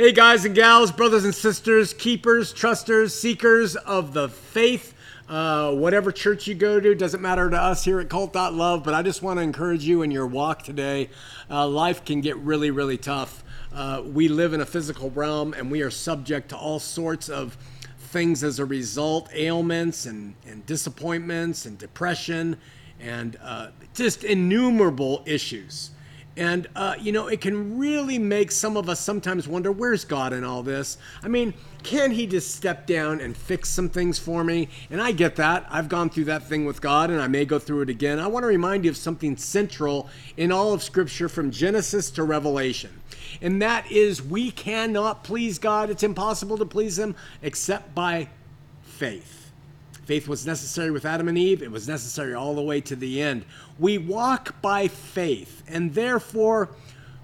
Hey, guys and gals, brothers and sisters, keepers, trusters, seekers of the faith. Uh, whatever church you go to doesn't matter to us here at Cult.love, but I just want to encourage you in your walk today. Uh, life can get really, really tough. Uh, we live in a physical realm and we are subject to all sorts of things as a result ailments and, and disappointments and depression and uh, just innumerable issues. And, uh, you know, it can really make some of us sometimes wonder where's God in all this? I mean, can He just step down and fix some things for me? And I get that. I've gone through that thing with God and I may go through it again. I want to remind you of something central in all of Scripture from Genesis to Revelation. And that is, we cannot please God. It's impossible to please Him except by faith. Faith was necessary with Adam and Eve, it was necessary all the way to the end. We walk by faith, and therefore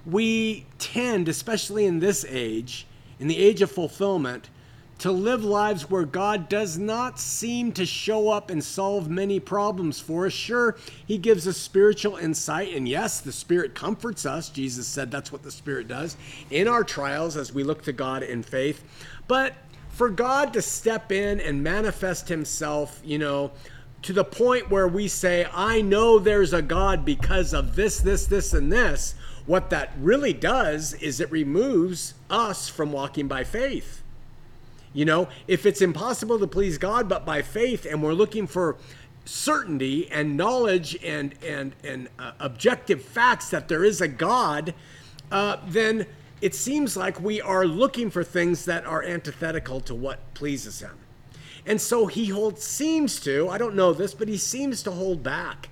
we tend, especially in this age, in the age of fulfillment, to live lives where God does not seem to show up and solve many problems for us. Sure, He gives us spiritual insight, and yes, the Spirit comforts us. Jesus said that's what the Spirit does in our trials as we look to God in faith. But for God to step in and manifest himself, you know, to the point where we say, I know there's a God because of this, this, this, and this, what that really does is it removes us from walking by faith. You know, if it's impossible to please God but by faith, and we're looking for certainty and knowledge and and and uh, objective facts that there is a God, uh, then it seems like we are looking for things that are antithetical to what pleases him. And so he holds seems to, I don't know this, but he seems to hold back.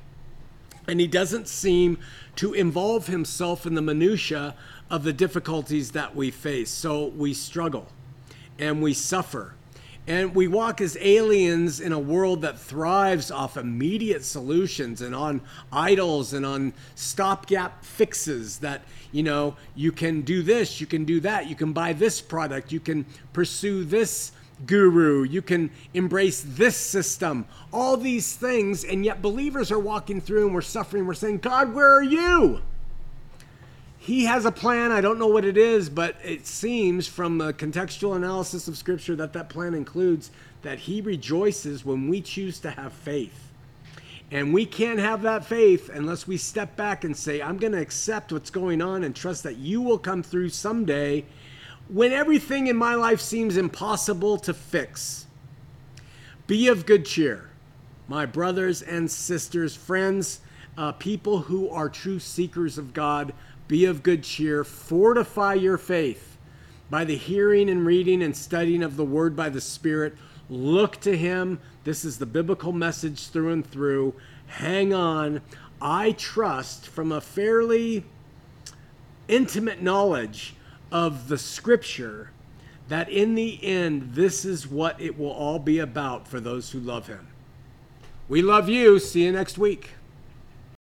And he doesn't seem to involve himself in the minutia of the difficulties that we face. So we struggle and we suffer and we walk as aliens in a world that thrives off immediate solutions and on idols and on stopgap fixes that, you know, you can do this, you can do that, you can buy this product, you can pursue this guru, you can embrace this system, all these things. And yet believers are walking through and we're suffering. We're saying, God, where are you? He has a plan. I don't know what it is, but it seems from the contextual analysis of Scripture that that plan includes that he rejoices when we choose to have faith. And we can't have that faith unless we step back and say, I'm going to accept what's going on and trust that you will come through someday when everything in my life seems impossible to fix. Be of good cheer, my brothers and sisters, friends, uh, people who are true seekers of God be of good cheer, fortify your faith by the hearing and reading and studying of the word by the Spirit. Look to Him. This is the biblical message through and through. Hang on. I trust from a fairly intimate knowledge of the scripture that in the end, this is what it will all be about for those who love Him. We love you. See you next week.